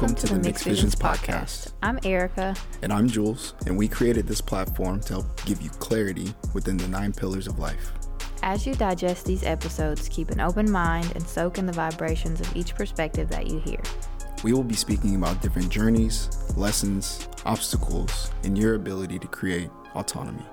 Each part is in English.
Welcome to the Mixed Visions podcast. I'm Erica. And I'm Juelz, and we created this platform to help give you clarity within the nine pillars of life. As you digest these episodes, keep an open mind and soak in the vibrations of each perspective that you hear. We will be speaking about different journeys, lessons, obstacles, and your ability to create autonomy.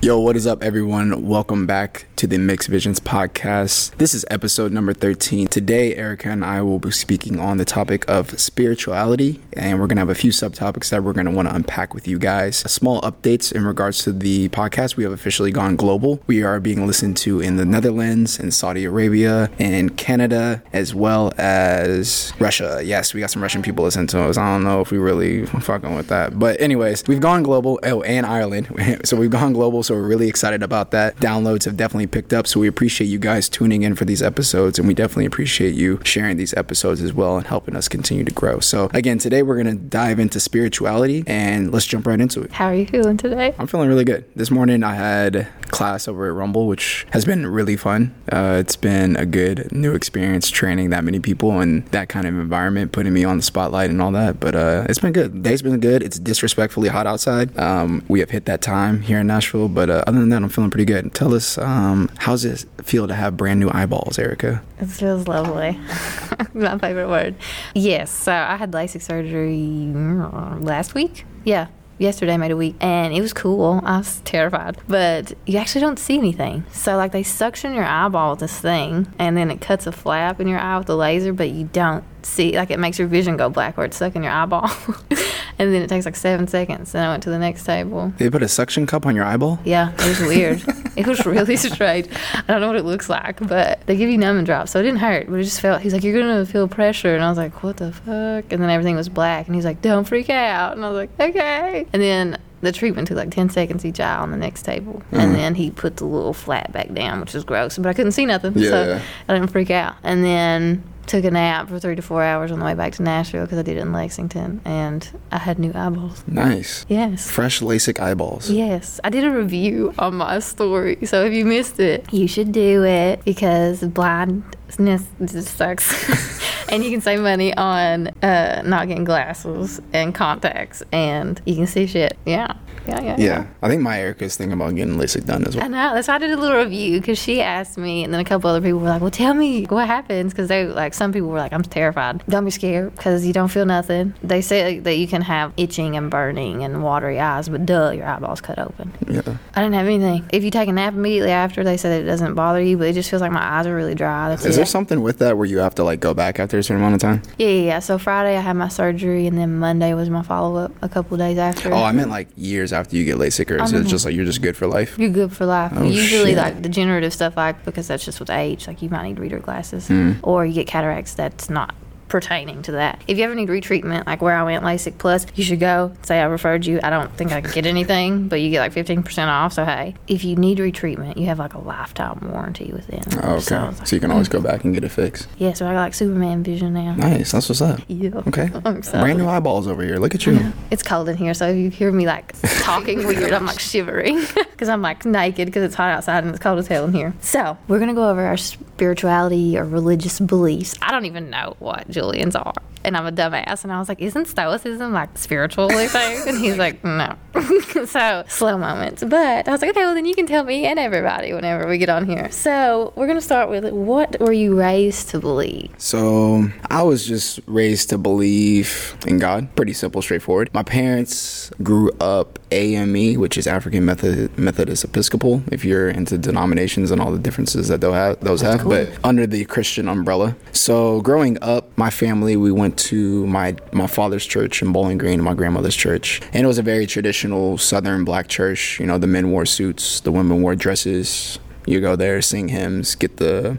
Yo, what is up, everyone? Welcome back to the Mixed Visions podcast. This is episode number 13. Today, Erica and I will be speaking on the topic of spirituality, and we're going to have a few subtopics that we're going to want to unpack with you guys. Small updates in regards to the podcast. We have officially gone global. We are being listened to in the Netherlands, in Saudi Arabia, and Canada, as well as Russia. Yes, we got some Russian people listening to us. I don't know if we really fucking with that. But, anyways, we've gone global. Oh, and Ireland. so we've gone global. So we're really excited about that. Downloads have definitely picked up. So we appreciate you guys tuning in for these episodes, and we definitely appreciate you sharing these episodes as well and helping us continue to grow. So again, today we're gonna dive into spirituality, and let's jump right into it. How are you feeling today? I'm feeling really good. This morning I had class over at Rumble, which has been really fun. Uh, it's been a good new experience training that many people and that kind of environment, putting me on the spotlight and all that. But uh, it's been good. Day's been good. It's disrespectfully hot outside. Um, we have hit that time here in Nashville, but uh, other than that, I'm feeling pretty good. Tell us, um, how's it feel to have brand new eyeballs, Erica? It feels lovely. My favorite word. Yes, so I had LASIK surgery mm, last week. Yeah, yesterday made a week and it was cool. I was terrified. But you actually don't see anything. So like they suction your eyeball with this thing and then it cuts a flap in your eye with the laser, but you don't see like it makes your vision go black or it's stuck in your eyeball. and then it takes like seven seconds. Then I went to the next table. They put a suction cup on your eyeball? Yeah, it was weird. it was really strange. I don't know what it looks like, but they give you numbing drops, so it didn't hurt. But it just felt. He's like, "You're gonna feel pressure," and I was like, "What the fuck?" And then everything was black, and he's like, "Don't freak out," and I was like, "Okay." And then the treatment took like 10 seconds each eye on the next table. Mm. And then he put the little flat back down, which was gross, but I couldn't see nothing. Yeah, so. I didn't freak out. And then took a nap for three to four hours on the way back to Nashville because I did it in Lexington, and I had new eyeballs. Nice. Yes. Fresh LASIK eyeballs. Yes. I did a review on my story, so if you missed it, you should do it because blindness just sucks. and you can save money on uh, not getting glasses and contacts, and you can see shit. Yeah. Yeah, yeah, yeah. I think my Erica's thinking about getting LASIK done as well. I know. That's why I did a little review because she asked me, and then a couple other people were like, "Well, tell me what happens," because they like some people were like, "I'm terrified." Don't be scared because you don't feel nothing. They say that you can have itching and burning and watery eyes, but duh, your eyeballs cut open. Yeah. I didn't have anything. If you take a nap immediately after, they said it doesn't bother you, but it just feels like my eyes are really dry. That's Is it. there something with that where you have to like go back after a certain amount of time? Yeah, yeah. yeah. So Friday I had my surgery, and then Monday was my follow up. A couple days after. Oh, I meant like years after you get LASIK or is it just like you're just good for life? You're good for life. Oh, Usually, shit. like the degenerative stuff, like because that's just with age. Like you might need reader glasses, mm. or you get cataracts. That's not pertaining to that. If you ever need retreatment, like where I went LASIK Plus, you should go. Say I referred you. I don't think I could get anything, but you get like 15% off. So, hey, if you need retreatment, you have like a lifetime warranty with them. Oh, okay. So, like, so, you can always go back and get it fixed. Yeah, so I got like Superman vision now. Nice. That's what's up. Yeah. Okay. Brand new eyeballs over here. Look at you. It's cold in here, so if you hear me like talking weird, I'm like shivering because I'm like naked because it's hot outside and it's cold as hell in here. So, we're going to go over our spirituality or religious beliefs. I don't even know what Julien's are. And I'm a dumbass. And I was like, isn't Stoicism like spiritual thing? and he's like, no. so slow moments. But I was like, okay, well, then you can tell me and everybody whenever we get on here. So we're going to start with what were you raised to believe? So I was just raised to believe in God. Pretty simple, straightforward. My parents grew up AME, which is African Methodist, Methodist Episcopal, if you're into denominations and all the differences that they'll have, those That's have, cool. but under the Christian umbrella. So growing up, my family, we went to my, my father's church in Bowling Green, my grandmother's church. And it was a very traditional Southern black church. You know, the men wore suits, the women wore dresses. You go there, sing hymns, get the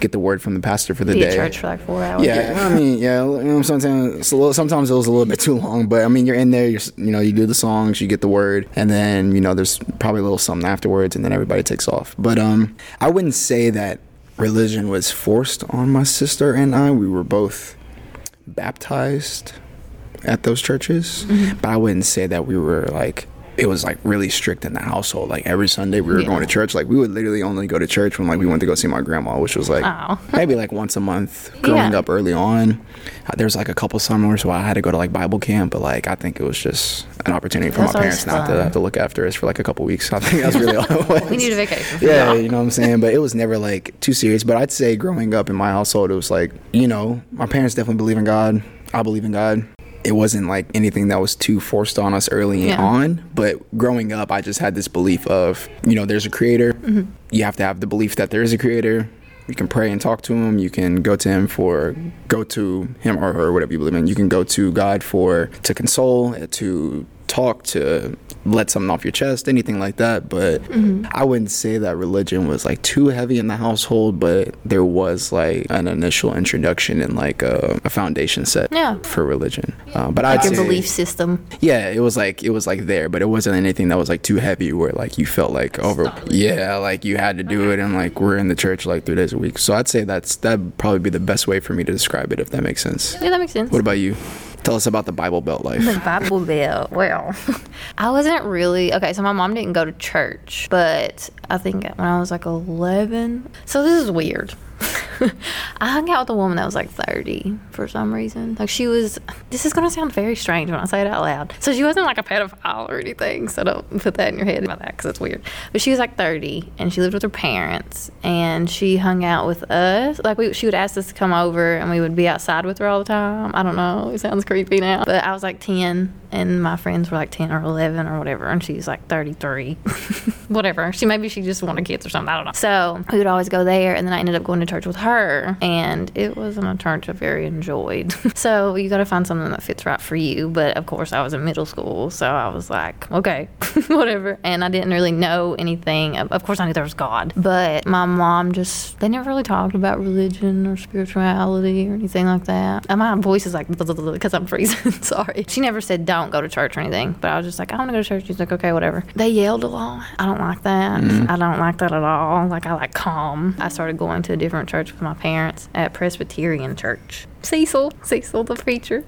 get the word from the pastor for the Be day. church for like four hours. Yeah, I mean, yeah. You know, sometimes little, sometimes it was a little bit too long, but I mean, you're in there. You're, you know, you do the songs, you get the word, and then you know, there's probably a little something afterwards, and then everybody takes off. But um, I wouldn't say that religion was forced on my sister and I. We were both baptized at those churches, mm-hmm. but I wouldn't say that we were like it was like really strict in the household. Like every Sunday we were Yeah. going to church. Like we would literally only go to church when like we went to go see my grandma, which was like Oh. maybe like once a month. Growing Yeah. up early on, uh, there was like a couple summers where I had to go to like Bible camp, but like I think it was just an opportunity for That's my parents not to have to look after us for like a couple weeks. I think that's really all it was. We need a vacation. Yeah, you know what I'm saying? But it was never like too serious. But I'd say growing up in my household, it was like, you know, my parents definitely believe in God. I believe in God. It wasn't like anything that was too forced on us early Yeah. on. But growing up, I just had this belief of, you know, there's a creator. Mm-hmm. You have to have the belief that there is a creator. You can pray and talk to him. You can go to him for, go to him or her, whatever you believe in. You can go to God for, to console, to talk, to let something off your chest, anything like that. But Mm-hmm. I wouldn't say that religion was like too heavy in the household, but there was like an initial introduction and like a, a foundation set Yeah. for religion. Uh, but I'd Like your say, belief system. yeah, it was like it was like there, but it wasn't anything that was like too heavy where like you felt like over, yeah, like you had to do it, and like we're in the church like three days a week. So I'd say that's that'd probably be the best way for me to describe it, if that makes sense. Yeah, that makes sense. What about you? Tell us about the Bible Belt life. The Bible Belt. Well, I wasn't really okay. So my mom didn't go to church, but I think when I was like eleven. So this is weird. I hung out with a woman that was like 30 for some reason. Like she was, this is going to sound very strange when I say it out loud. So she wasn't like a pedophile or anything. So don't put that in your head about that because it's weird. But she was like 30 and she lived with her parents and she hung out with us. Like we, she would ask us to come over and we would be outside with her all the time. I don't know. It sounds creepy now. But I was like 10 and my friends were like 10 or 11 or whatever. And she's like 33. whatever. She maybe she just wanted kids or something. I don't know. So we would always go there, and then I ended up going to church with her, and it wasn't a church I very enjoyed. so you got to find something that fits right for you. But of course, I was in middle school, so I was like, okay, whatever. And I didn't really know anything. Of course, I knew there was God, but my mom just they never really talked about religion or spirituality or anything like that. And my voice is like because I'm freezing. Sorry. She never said don't go to church or anything, but I was just like, I want to go to church. She's like, okay, whatever. They yelled a lot. I don't like that. Mm-hmm. I don't like that at all. Like I like calm. I started going to a different church with my parents at Presbyterian Church. Cecil, Cecil the preacher.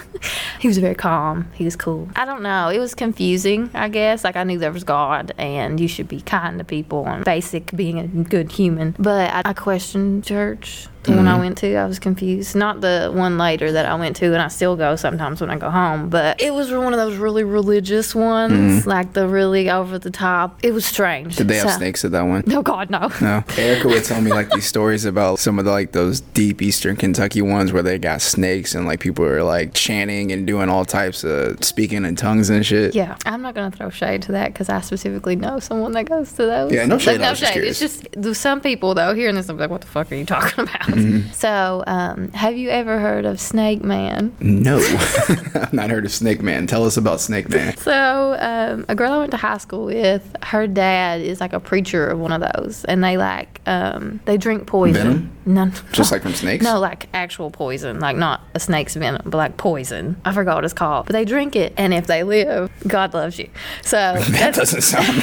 he was very calm. He was cool. I don't know. It was confusing, I guess. Like I knew there was God and you should be kind to people and basic being a good human. But I, I questioned church. The one I mm-hmm. went to, I was confused. Not the one later that I went to, and I still go sometimes when I go home. But it was one of those really religious ones, mm-hmm. like the really over the top. It was strange. Did they have So- snakes at that one? No, God, no. No. Erica would tell me like these stories about some of the like those deep Eastern Kentucky ones where they got snakes and like people are like chanting and doing all types of speaking in tongues and shit. Yeah, I'm not gonna throw shade to that because I specifically know someone that goes to those. Yeah, no shade, Like, no was just shade. It's just there's some people though hearing this, I'm like, what the fuck are you talking about? Mm-hmm. So, um, have you ever heard of Snake Man? No. I've not heard of Snake Man. Tell us about Snake Man. So, um, a girl I went to high school with, her dad is like a preacher of one of those, and they like um, they drink poison. Venom? No, Just like from snakes? No, like actual poison, like not a snake's venom, but like poison. I forgot what it's called, but they drink it, and if they live, God loves you. So That doesn't sound.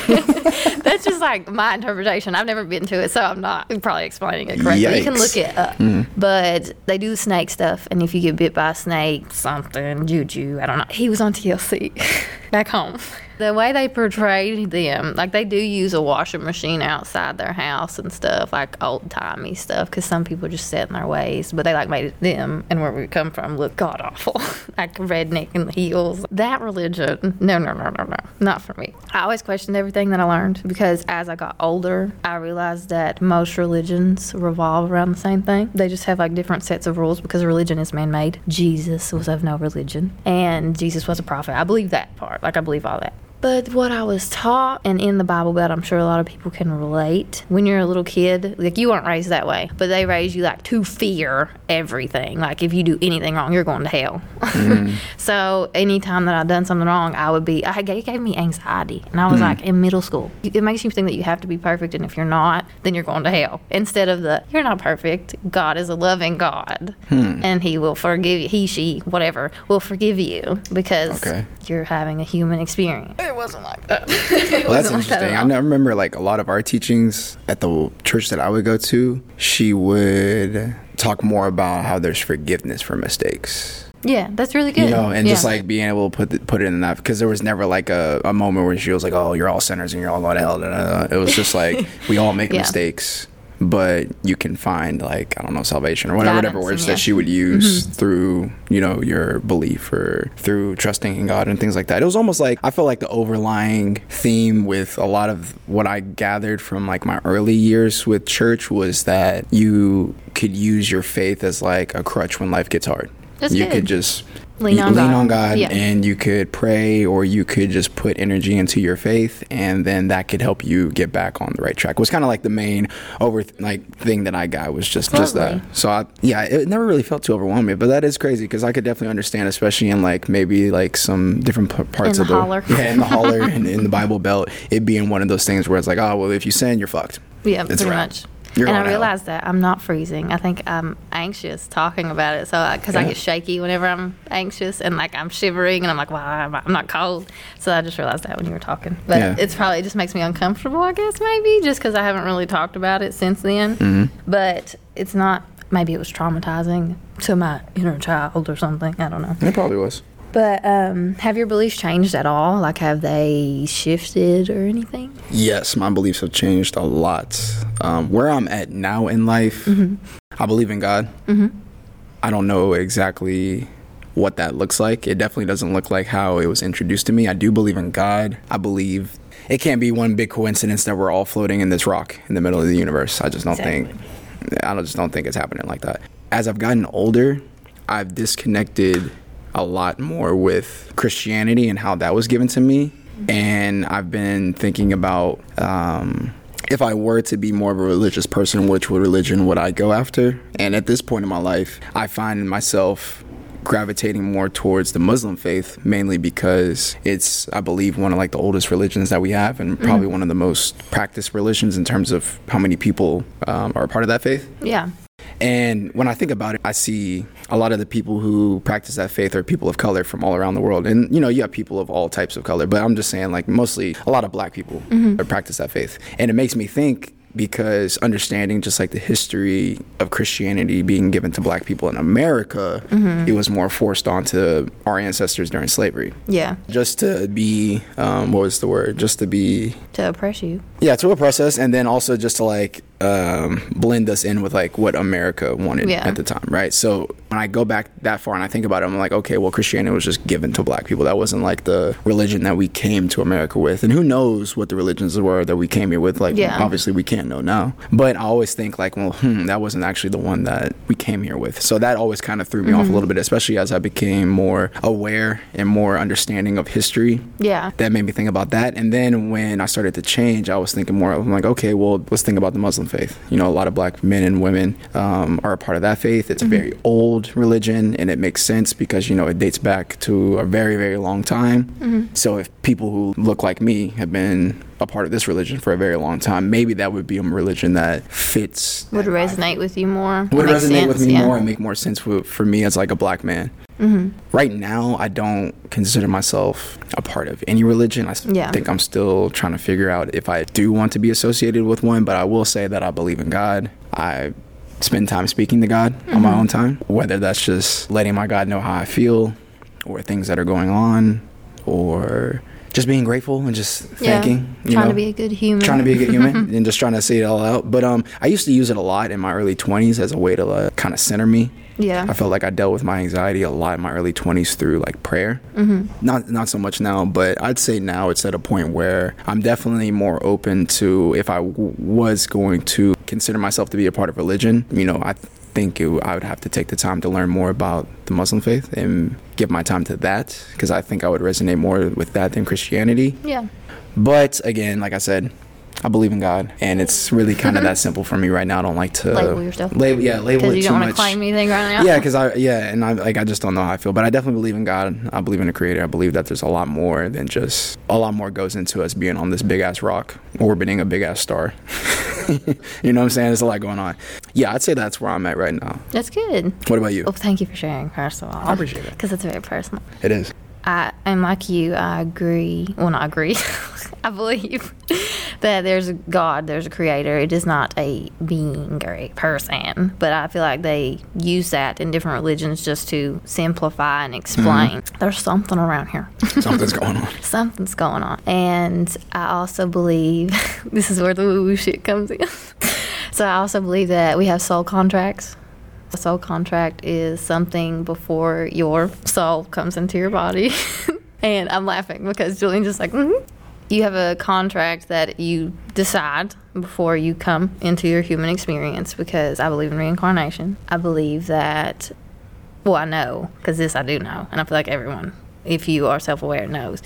that's just like my interpretation. I've never been to it, so I'm not probably explaining it correctly. You can look it up. Mm-hmm. But they do snake stuff, and if you get bit by a snake, something, juju, I don't know. He was on TLC back home. The way they portrayed them, like they do use a washing machine outside their house and stuff, like old timey stuff, because some people just set in their ways. But they like made them and where we come from look god awful, like redneck and heels. That religion, no, no, no, no, no, not for me. I always questioned everything that I learned because as I got older, I realized that most religions revolve around the same thing. They just have like different sets of rules because religion is man made. Jesus was of no religion, and Jesus was a prophet. I believe that part. Like, I believe all that. But what I was taught, and in the Bible Belt, I'm sure a lot of people can relate. When you're a little kid, like you weren't raised that way, but they raise you like to fear everything. Like if you do anything wrong, you're going to hell. Mm. so anytime that I've done something wrong, I would be. Uh, I it gave me anxiety, and I was mm. like in middle school. It makes you think that you have to be perfect, and if you're not, then you're going to hell. Instead of the you're not perfect. God is a loving God, hmm. and He will forgive you. He, she, whatever, will forgive you because Okay. you're having a human experience. It wasn't like that. Well, that's interesting. I know- I remember like a lot of our teachings at the church that I would go to. She would talk more about how there's forgiveness for mistakes. Yeah, that's really good. You know, and yeah. just like being able to put the, put it in that because there was never like a, a moment where she was like, "Oh, you're all sinners and you're all going to hell." It was just like we all make Yeah. mistakes, but you can find like I don't know salvation or whatever, whatever words yeah. Mm-hmm. that she would use through you know your belief or through trusting in God and things like that. It was almost like I felt like the overlying theme with a lot of what I gathered from like my early years with church was that you could use your faith as like a crutch when life gets hard. That's you good. could just Lean on lean God. on God Yeah. and you could pray or you could just put energy into your faith and then that could help you get back on the right track. It was kind of like the main over like thing that I got was just just that. So I, yeah, it never really felt too overwhelming, but that is crazy because I could definitely understand, especially in like maybe like some different p- parts In of the holler. yeah, in the holler and in the Bible Belt, it being one of those things where it's like, oh well, if you sin, you're fucked. Yeah, It's pretty a wrap. much. You're and I realized that I'm not freezing. I think I'm anxious talking about it. So, because I get shaky whenever I'm anxious and like I'm shivering and I'm like, well, I'm, I'm not cold. So I just realized that when you were talking. But Yeah. it's probably, it just makes me uncomfortable, I guess, maybe, just because I haven't really talked about it since then. Mm-hmm. But it's not, maybe it was traumatizing to my inner child or something. I don't know. It probably was. But um, have your beliefs changed at all? Like, have they shifted or anything? Yes, my beliefs have changed a lot. Um, where I'm at now in life, I believe in God. I don't know exactly what that looks like. It definitely doesn't look like how it was introduced to me. I do believe in God. I believe it can't be one big coincidence that we're all floating in this rock in the middle of the universe. I just don't think. I don't, just don't think it's happening like that. As I've gotten older, I've disconnected a lot more with Christianity and how that was given to me. And I've been thinking about um, if I were to be more of a religious person, which religion would I go after? And at this point in my life, I find myself gravitating more towards the Muslim faith, mainly because it's, I believe, one of like the oldest religions that we have, and probably one of the most practiced religions in terms of how many people um, are a part of that faith. Yeah. And when I think about it, I see a lot of the people who practice that faith are people of color from all around the world. And, you know, you have people of all types of color, but I'm just saying, like, mostly a lot of black people that practice that faith. And it makes me think because understanding just like the history of Christianity being given to black people in America, it was more forced onto our ancestors during slavery. Yeah. Just to be, um, what was the word? Just to be To oppress you. yeah, to oppress us, and then also just to like um, blend us in with like what America wanted Yeah. at the time, right? So when I go back that far and I think about it, I'm like, okay, well, Christianity was just given to black people. That wasn't like the religion that we came to America with, and who knows what the religions were that we came here with? Like, Yeah. obviously we can't know now, but I always think like, well, hmm, that wasn't actually the one that we came here with. So that always kind of threw me Mm-hmm. off a little bit, especially as I became more aware and more understanding of history Yeah. that made me think about that. And then when I started to change, I was thinking more. I'm like, okay, well, let's think about the Muslim faith. You know, a lot of black men and women um, are a part of that faith. It's a very old religion, and it makes sense because you know it dates back to a very, very long time. So if people who look like me have been a part of this religion for a very long time, maybe that would be a religion that fits Would resonate with you more. would resonate with me yeah. more and make more sense for, for me as like a black man. Mm-hmm. Right now, I don't consider myself a part of any religion. I Yeah. think I'm still trying to figure out if I do want to be associated with one, but I will say that I believe in God. I spend time speaking to God on my mm-hmm. own time, whether that's just letting my God know how I feel or things that are going on or just being grateful and just Yeah. thanking. you Trying know? to be a good human. trying to be a good human and just trying to say it all out. But um, I used to use it a lot in my early 20s as a way to uh, kind of center me. Yeah. I felt like I dealt with my anxiety a lot in my early 20s through like prayer. Mm-hmm. Not not so much now, but I'd say now it's at a point where I'm definitely more open to if I w- was going to consider myself to be a part of religion. You know, I think it, I would have to take the time to learn more about the Muslim faith and give my time to that because I think I would resonate more with that than Christianity. Yeah. But again, like I said, I believe in God, and it's really kind of that simple for me right now. I don't like to Label yourself. Label, yeah, label it you too don't want to claim anything right now. yeah, because I yeah, and I like I just don't know how I feel, but I definitely believe in God. I believe in the Creator. I believe that there's a lot more than just a lot more goes into us being on this big ass rock orbiting a big ass star. you know what I'm saying? There's a lot going on. Yeah, I'd say that's where I'm at right now. That's good. What about you? Well, thank you for sharing, first of all. I appreciate it. Because it's very personal. It is. I and like you, I agree. Well, not agree. I believe that there's a God, there's a creator. It is not a being or a person. But I feel like they use that in different religions just to simplify and explain. There's something around here. Something's going on. Something's going on. And I also believe this is where the woo woo shit comes in. so I also believe that we have soul contracts. A soul contract is something before your soul comes into your body. and I'm laughing because Julien's just like, mm-hmm. You have a contract that you decide before you come into your human experience because I believe in reincarnation. I believe that, well, I know because this I do know. And I feel like everyone, if you are self aware, knows.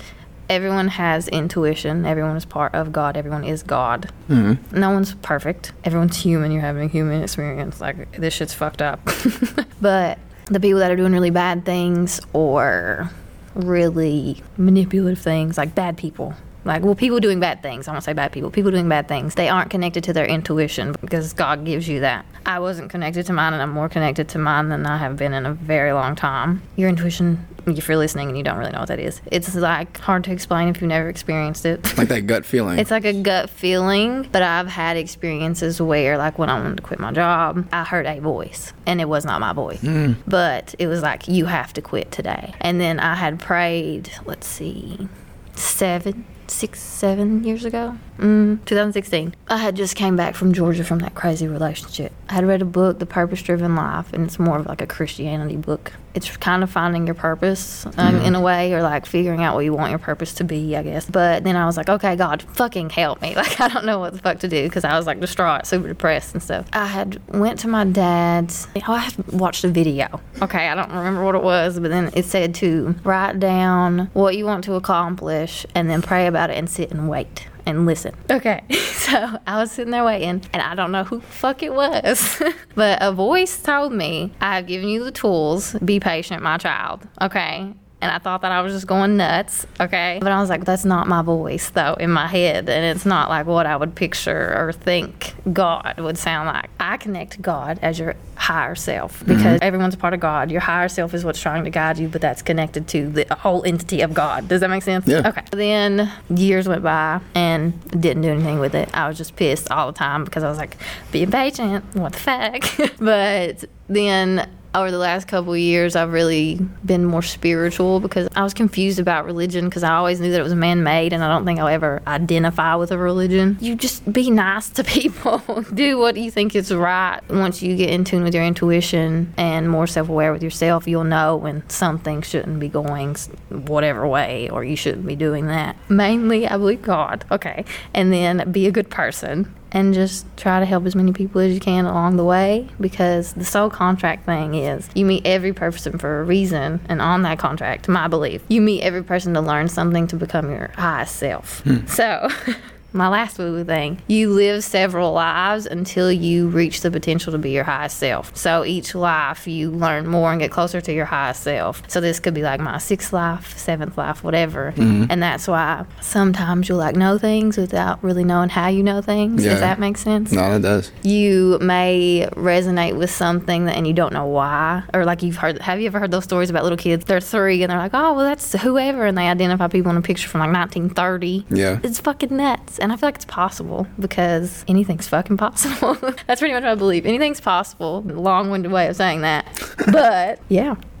Everyone has intuition. Everyone is part of God. Everyone is God. Mm-hmm. No one's perfect. Everyone's human. You're having a human experience. Like, this shit's fucked up. but the people that are doing really bad things or really manipulative things, like bad people, like, well, people doing bad things. I won't say bad people. People doing bad things. They aren't connected to their intuition because God gives you that. I wasn't connected to mine, and I'm more connected to mine than I have been in a very long time. Your intuition, if you're listening and you don't really know what that is, it's like hard to explain if you've never experienced it. Like that gut feeling. It's like a gut feeling, but I've had experiences where, like, when I wanted to quit my job, I heard a voice, and it was not my voice, hmm. but it was like, you have to quit today. And then I had prayed, let's see, seven, six, seven years ago, mm, 2016. I had just came back from Georgia from that crazy relationship. I had read a book, The Purpose Driven Life, and it's more of like a Christianity book. It's kind of finding your purpose um, in a way, or like figuring out what you want your purpose to be, I guess. But then I was like, okay, God, fucking help me. Like, I don't know what the fuck to do because I was like distraught, super depressed and stuff. I had went to my dad's. Oh, I had watched a video. Okay, I don't remember what it was, but then it said to write down what you want to accomplish and then pray about it and sit and wait and listen. Okay, so I was sitting there waiting, and I don't know who fuck it was, but a voice told me, I have given you the tools. Be patient, my child. Okay. And I thought that I was just going nuts, okay? But I was like, that's not my voice, though, in my head. And it's not like what I would picture or think God would sound like. I connect God as your higher self mm-hmm. because everyone's a part of God. Your higher self is what's trying to guide you, but that's connected to the whole entity of God. Does that make sense? Yeah. Okay. Then years went by and didn't do anything with it. I was just pissed all the time because I was like, being patient, what the fuck? but then over the last couple years, I've really been more spiritual because I was confused about religion because I always knew that it was man made, and I don't think I'll ever identify with a religion. You just be nice to people, do what you think is right. Once you get in tune with your intuition and more self aware with yourself, you'll know when something shouldn't be going whatever way or you shouldn't be doing that. Mainly, I believe God, okay, and then be a good person and just try to help as many people as you can along the way because the soul contract thing is you meet every person for a reason and on that contract my belief you meet every person to learn something to become your highest self. Hmm. So my last woo thing. You live several lives until you reach the potential to be your highest self. So each life you learn more and get closer to your highest self. So this could be like my sixth life seventh life whatever. Mm-hmm. And that's why sometimes you'll like know things without really knowing how you know things Yeah. does that make sense. No, it does. you may resonate with something that, and you don't know why. Or like you've heard have you ever heard those stories about little kids? They're three and they're like oh well that's whoever and they identify people in a picture from like 1930 Yeah. it's fucking nuts and i feel like it's possible because anything's fucking possible. That's pretty much what i believe. Anything's possible. Long-winded way of saying that. But yeah.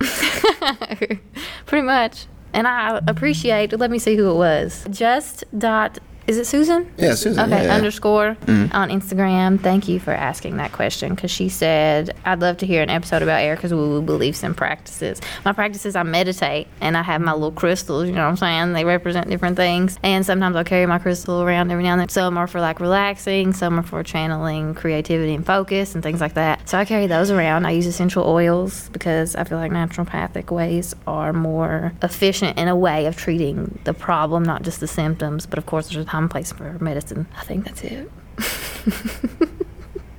Pretty much. And i appreciate let me see who it was. Just dot is it susan Yeah, Susan. Okay, yeah, underscore mm-hmm. on Instagram. Thank you for asking that question because she said, I'd love to hear an episode about Erica's woo woo beliefs and practices. My practices, I meditate and I have my little crystals, you know what I'm saying? They represent different things. And sometimes I'll carry my crystal around every now and then. Some are for like relaxing, some are for channeling creativity and focus and things like that. So I carry those around. I use essential oils because I feel like naturopathic ways are more efficient in a way of treating the problem, not just the symptoms. But of course, there's a time and place for medicine. I think that's it.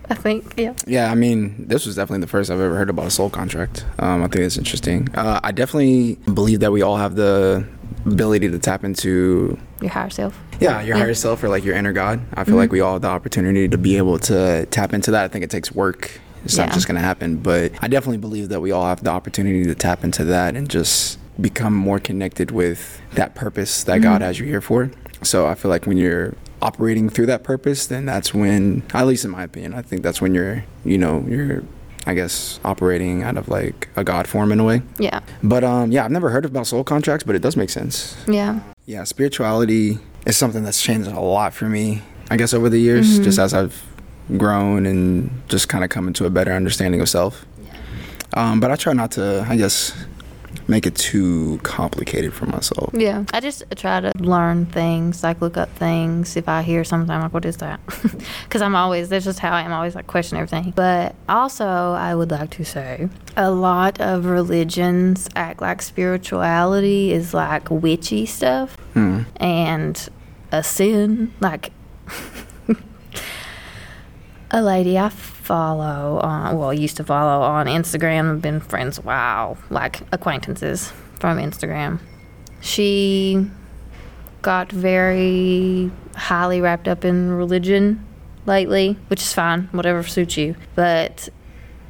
I think, yeah. Yeah, I mean, this was definitely the first I've ever heard about a soul contract. Um, I think it's interesting. Uh, I definitely believe that we all have the ability to tap into Your higher self. yeah your higher self or like your inner God. I feel like we all have the opportunity to be able to tap into that. I think it takes work. It's not just going to happen, but I definitely believe that we all have the opportunity to tap into that and just become more connected with that purpose that God has you here for. So I feel like when you're operating through that purpose, then that's when, at least in my opinion, I think that's when you're, you know, you're, I guess, operating out of like a God form in a way. Yeah. But um, yeah, I've never heard about soul contracts, but it does make sense. Yeah. Yeah, spirituality is something that's changed a lot for me, I guess, over the years, just as I've grown and just kind of come into a better understanding of self. Yeah. Um, but I try not to, I guess, make it too complicated for myself. Yeah. I just try to learn things, like look up things. If I hear something, I'm like, what is that? Because I'm always, that's just how I am, always like question everything. But also, I would like to say a lot of religions act like spirituality is like witchy stuff Hmm. and a sin. Like, a lady I follow on, well, used to follow on Instagram, I've been friends, wow, like acquaintances from Instagram. She got very highly wrapped up in religion lately, which is fine, whatever suits you. But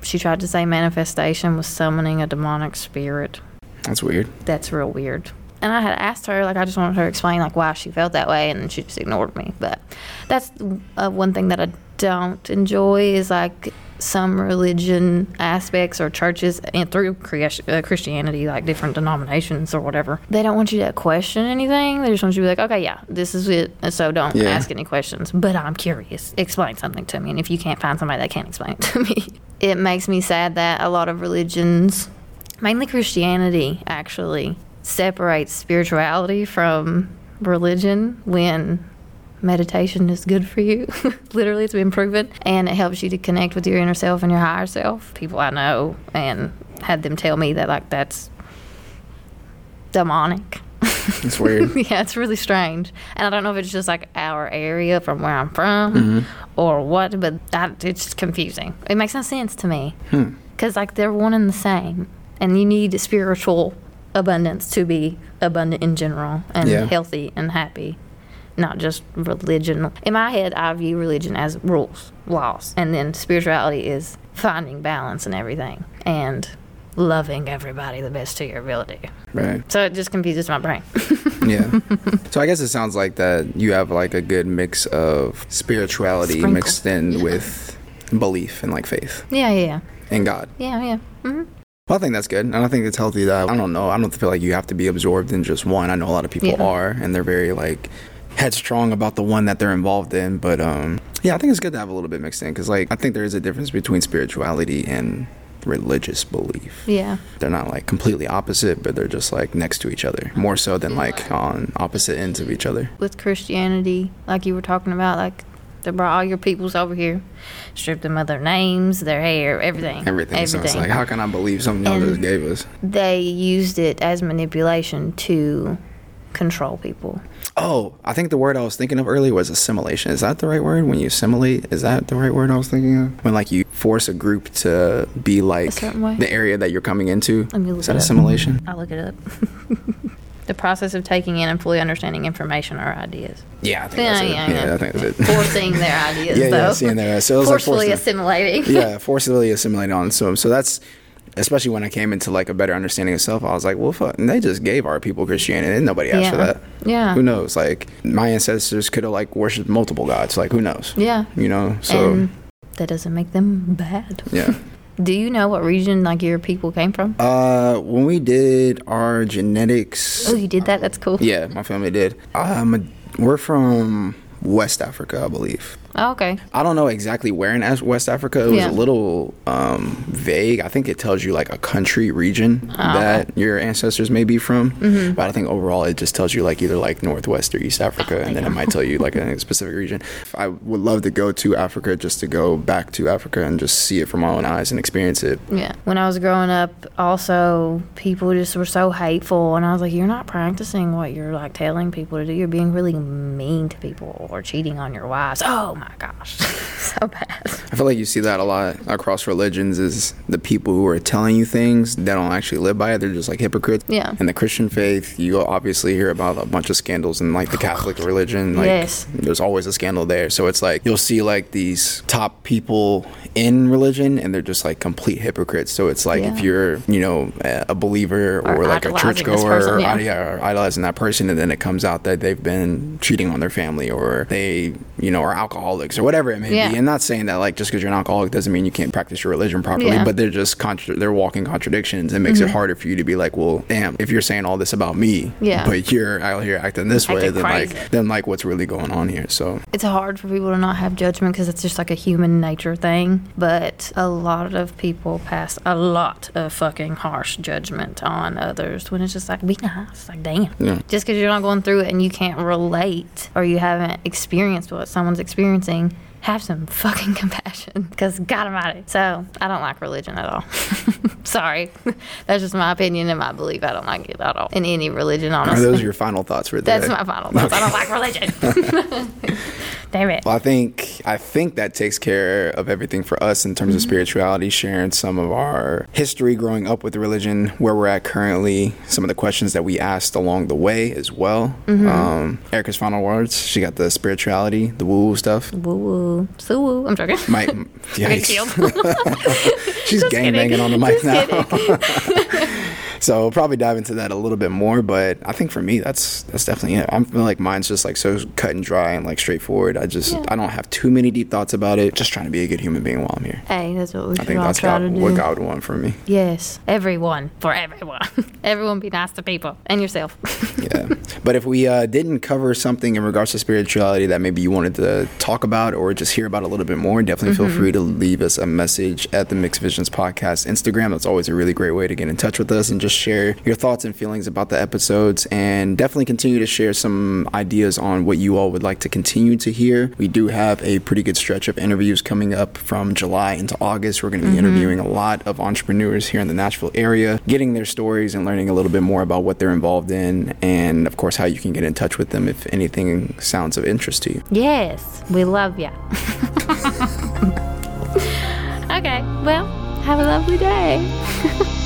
she tried to say manifestation was summoning a demonic spirit That's weird. that's real weird. And I had asked her, like, I just wanted her to explain, like, why she felt that way, and she just ignored me. But that's uh, one thing that I don't enjoy is like some religion aspects or churches and through uh, Christianity, like different denominations or whatever. They don't want you to question anything. They just want you to be like, okay, yeah, this is it. So don't Yeah. ask any questions. But I'm curious. Explain something to me. And if you can't find somebody that can't explain it to me, it makes me sad that a lot of religions mainly Christianity actually separates spirituality from religion when meditation is good for you. Literally, it's been proven, and it helps you to connect with your inner self and your higher self. People I know and had them tell me that like that's demonic. It's weird. yeah, it's really strange, and I don't know if it's just like our area from where I'm from or what, but that it's just confusing. It makes no sense to me Hmm. because like they're one and the same, and you need spiritual abundance to be abundant in general and Yeah. healthy and happy, not just religion. In my head, I view religion as rules, laws, and then spirituality is finding balance in everything and loving everybody the best to your ability. Right. So it just confuses my brain. Yeah. so I guess it sounds like that you have like a good mix of spirituality Sprinkle. mixed in with belief and like faith yeah, yeah, yeah, in God. yeah, yeah. hmm Well, I think that's good, and I think it's healthy. That I don't know. I don't feel like you have to be absorbed in just one. I know a lot of people Yeah. are, and they're very like headstrong about the one that they're involved in. But um, yeah, I think it's good to have a little bit mixed in because like I think there is a difference between spirituality and religious belief. Yeah. They're not like completely opposite, but they're just like next to each other more so than like on opposite ends of each other. with Christianity, like you were talking about, like they brought all your peoples over here, stripped them of their names, their hair, everything. Everything. So it's like, how can I believe something y'all just gave us? they used it as manipulation to control people. Oh, I think the word I was thinking of earlier was assimilation. Is that the right word? When you assimilate, is that the right word I was thinking of? When like you force a group to be like certain way? the area that you're coming into. Let me look Is that assimilation? I'll look it up. the process of taking in and fully understanding information or ideas. Yeah, I think that's it. Yeah, I think that's it. Forcing their ideas, yeah, though. yeah, seeing. So it was like Forcefully forcing- assimilating. yeah, forcibly assimilating on so so that's especially when I came into like a better understanding of self, I was like, well, fuck, and they just gave our people Christianity, and nobody asked for that. Yeah. Who knows? Like my ancestors could have like worshipped multiple gods. Like who knows? Yeah. You know. So and that doesn't make them bad. yeah. Do you know what region like your people came from? Uh, when we did our genetics, Oh, you did that? That's cool. yeah, my family did. Um, we're from West Africa, I believe. Oh, okay. I don't know exactly where in West Africa. It was Yeah. a little um, vague. I think it tells you like a country region Oh, okay. Mm-hmm. that your ancestors may be from. Hmm. But I think overall it just tells you like either like Northwest or East Africa, and then it might tell you like a specific region. I would love to go to Africa just to go back to Africa and just see it from my own eyes and experience it. Yeah. When I was growing up, also people just were so hateful, and I was like, "You're not practicing what you're like telling people to do. You're being really mean to people or cheating on your wives. Oh my gosh, so bad. I feel like you see that a lot across religions is the people who are telling you things that don't actually live by it. They're just like hypocrites. Yeah. In the Christian faith, you obviously hear about a bunch of scandals in like the oh, Catholic religion. Like Yes. there's always a scandal there. So it's like you'll see like these top people in religion and they're just like complete hypocrites. So it's like if you're, you know, a a believer or, Or like a churchgoer person, yeah. ide- or idolizing that person and then it comes out that they've been cheating on their family or they, you know, are alcoholics or whatever it may Yeah. be. And not saying that like just because you're an alcoholic doesn't mean you can't practice your religion properly, Yeah. but they're just contra- they're walking contradictions. It makes it mm-hmm. harder for you to be like, well, damn, if you're saying all this about me, Yeah. but you're out here acting this way, Acting then crazy. like then like what's really going on here? So It's hard for people to not have judgment because it's just like a human nature thing. But a lot of people pass a lot of fucking harsh judgment on others when it's just like, be nice. Like, damn. Yeah. Just because you're not going through it and you can't relate or you haven't experienced what someone's experiencing, have some fucking compassion because God Almighty. So I don't like religion at all. Sorry. That's just my opinion and my belief. I don't like it at all in any religion, Honestly, are those your final thoughts for today? That's my final thoughts. I don't like religion. Damn it. Well, I think I think that takes care of everything for us in terms of spirituality, sharing some of our history growing up with religion, where we're at currently, some of the questions that we asked along the way as well. Um, Erica's final words. She got the spirituality, the woo woo stuff. Woo woo. So woo. I'm joking. Mike, yikes. She's gang banging on the mic Just now. So we'll probably dive into that a little bit more, but I think for me that's that's definitely it. I feel like mine's just like so cut and dry and like straightforward. I just Yeah. I don't have too many deep thoughts about it. Just trying to be a good human being while I'm here. Hey, that's what we I think all that's God, to do. what God would want from me. Yes, everyone for everyone. everyone be nice to people and yourself. Yeah. but if we uh, didn't cover something in regards to spirituality that maybe you wanted to talk about or just hear about a little bit more, definitely Mm-hmm. feel free to leave us a message at the Mixed Visions Podcast Instagram. That's always a really great way to get in touch with us and just share your thoughts and feelings about the episodes and definitely continue to share some ideas on what you all would like to continue to hear. We do have a pretty good stretch of interviews coming up from July into August. We're going to be mm-hmm. interviewing a lot of entrepreneurs here in the Nashville area, getting their stories and learning a little bit more about what they're involved in and of course how you can get in touch with them if anything sounds of interest to you. yes, we love you. okay, well, have a lovely day.